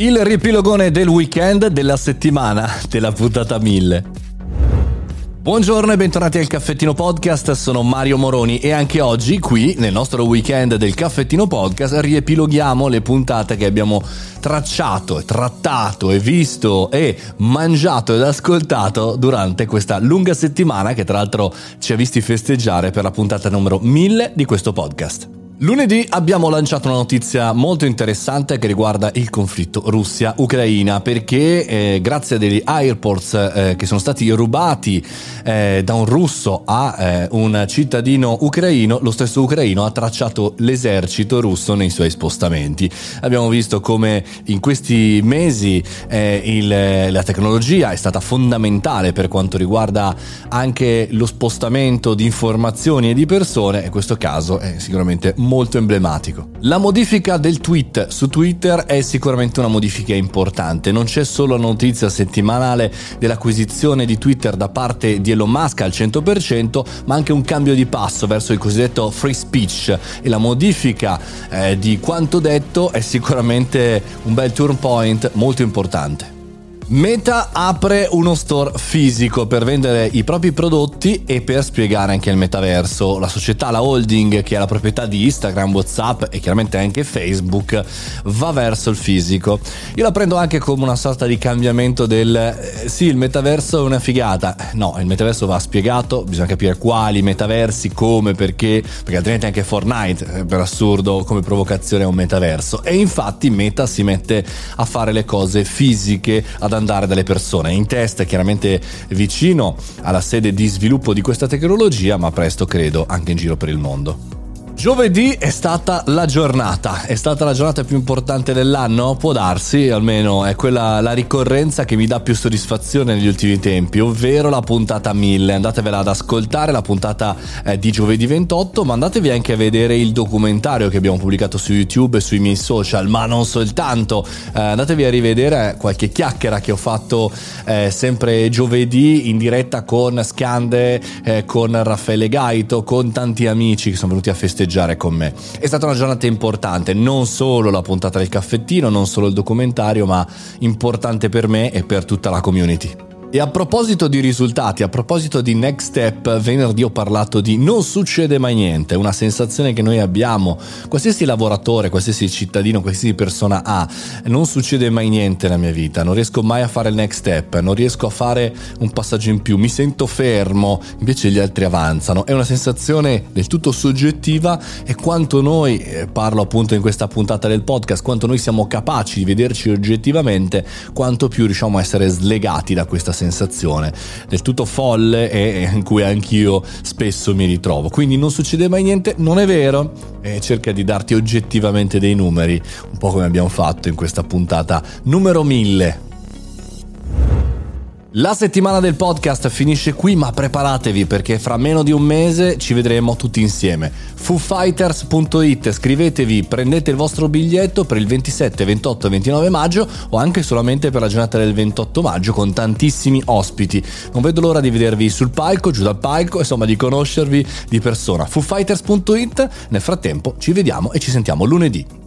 Il riepilogone del weekend della settimana della puntata 1000. Buongiorno e bentornati al Caffettino Podcast, sono Mario Moroni e anche oggi qui nel nostro weekend del Caffettino Podcast riepiloghiamo le puntate che abbiamo tracciato, trattato e visto e mangiato ed ascoltato durante questa lunga settimana che tra l'altro ci ha visti festeggiare per la puntata numero 1000 di questo podcast. Lunedì abbiamo lanciato una notizia molto interessante che riguarda il conflitto Russia-Ucraina perché eh, grazie a degli airports eh, che sono stati rubati eh, da un russo a eh, un cittadino ucraino, lo stesso ucraino ha tracciato l'esercito russo nei suoi spostamenti. Abbiamo visto come in questi mesi eh, il, la tecnologia è stata fondamentale per quanto riguarda anche lo spostamento di informazioni e di persone e questo caso è sicuramente molto molto emblematico. La modifica del tweet su Twitter è sicuramente una modifica importante, non c'è solo la notizia settimanale dell'acquisizione di Twitter da parte di Elon Musk al 100%, ma anche un cambio di passo verso il cosiddetto free speech e la modifica eh, di quanto detto è sicuramente un bel turn point molto importante. Meta apre uno store fisico per vendere i propri prodotti e per spiegare anche il metaverso. La società, la holding che ha la proprietà di Instagram, Whatsapp e chiaramente anche Facebook va verso il fisico. Io la prendo anche come una sorta di cambiamento del eh, sì, il metaverso è una figata. No, il metaverso va spiegato, bisogna capire quali metaversi, come, perché, perché altrimenti anche Fortnite, eh, per assurdo, come provocazione è un metaverso. E infatti Meta si mette a fare le cose fisiche, ad andare dalle persone. In test chiaramente vicino alla sede di sviluppo di questa tecnologia, ma presto credo anche in giro per il mondo. Giovedì è stata la giornata, è stata la giornata più importante dell'anno? Può darsi, almeno è quella la ricorrenza che mi dà più soddisfazione negli ultimi tempi, ovvero la puntata 1000. Andatevela ad ascoltare, la puntata è di giovedì 28, ma andatevi anche a vedere il documentario che abbiamo pubblicato su YouTube e sui miei social, ma non soltanto. Eh, andatevi a rivedere qualche chiacchiera che ho fatto eh, sempre giovedì in diretta con Scande, eh, con Raffaele Gaito, con tanti amici che sono venuti a festeggiare festeggiare con me. È stata una giornata importante, non solo la puntata del caffettino, non solo il documentario, ma importante per me e per tutta la community. E a proposito di risultati, a proposito di Next Step, venerdì ho parlato di non succede mai niente, una sensazione che noi abbiamo, qualsiasi lavoratore, qualsiasi cittadino, qualsiasi persona ha, non succede mai niente nella mia vita, non riesco mai a fare il next step, non riesco a fare un passaggio in più, mi sento fermo, invece gli altri avanzano, è una sensazione del tutto soggettiva e quanto noi, eh, parlo appunto in questa puntata del podcast, quanto noi siamo capaci di vederci oggettivamente, quanto più riusciamo a essere slegati da questa sensazione del tutto folle e in cui anch'io spesso mi ritrovo. Quindi non succede mai niente, non è vero, e cerca di darti oggettivamente dei numeri, un po' come abbiamo fatto in questa puntata numero 1000 la settimana del podcast finisce qui, ma preparatevi perché fra meno di un mese ci vedremo tutti insieme. FooFighters.it, scrivetevi, prendete il vostro biglietto per il 27, 28 e 29 maggio o anche solamente per la giornata del 28 maggio con tantissimi ospiti. Non vedo l'ora di vedervi sul palco, giù dal palco, insomma di conoscervi di persona. FooFighters.it, nel frattempo ci vediamo e ci sentiamo lunedì.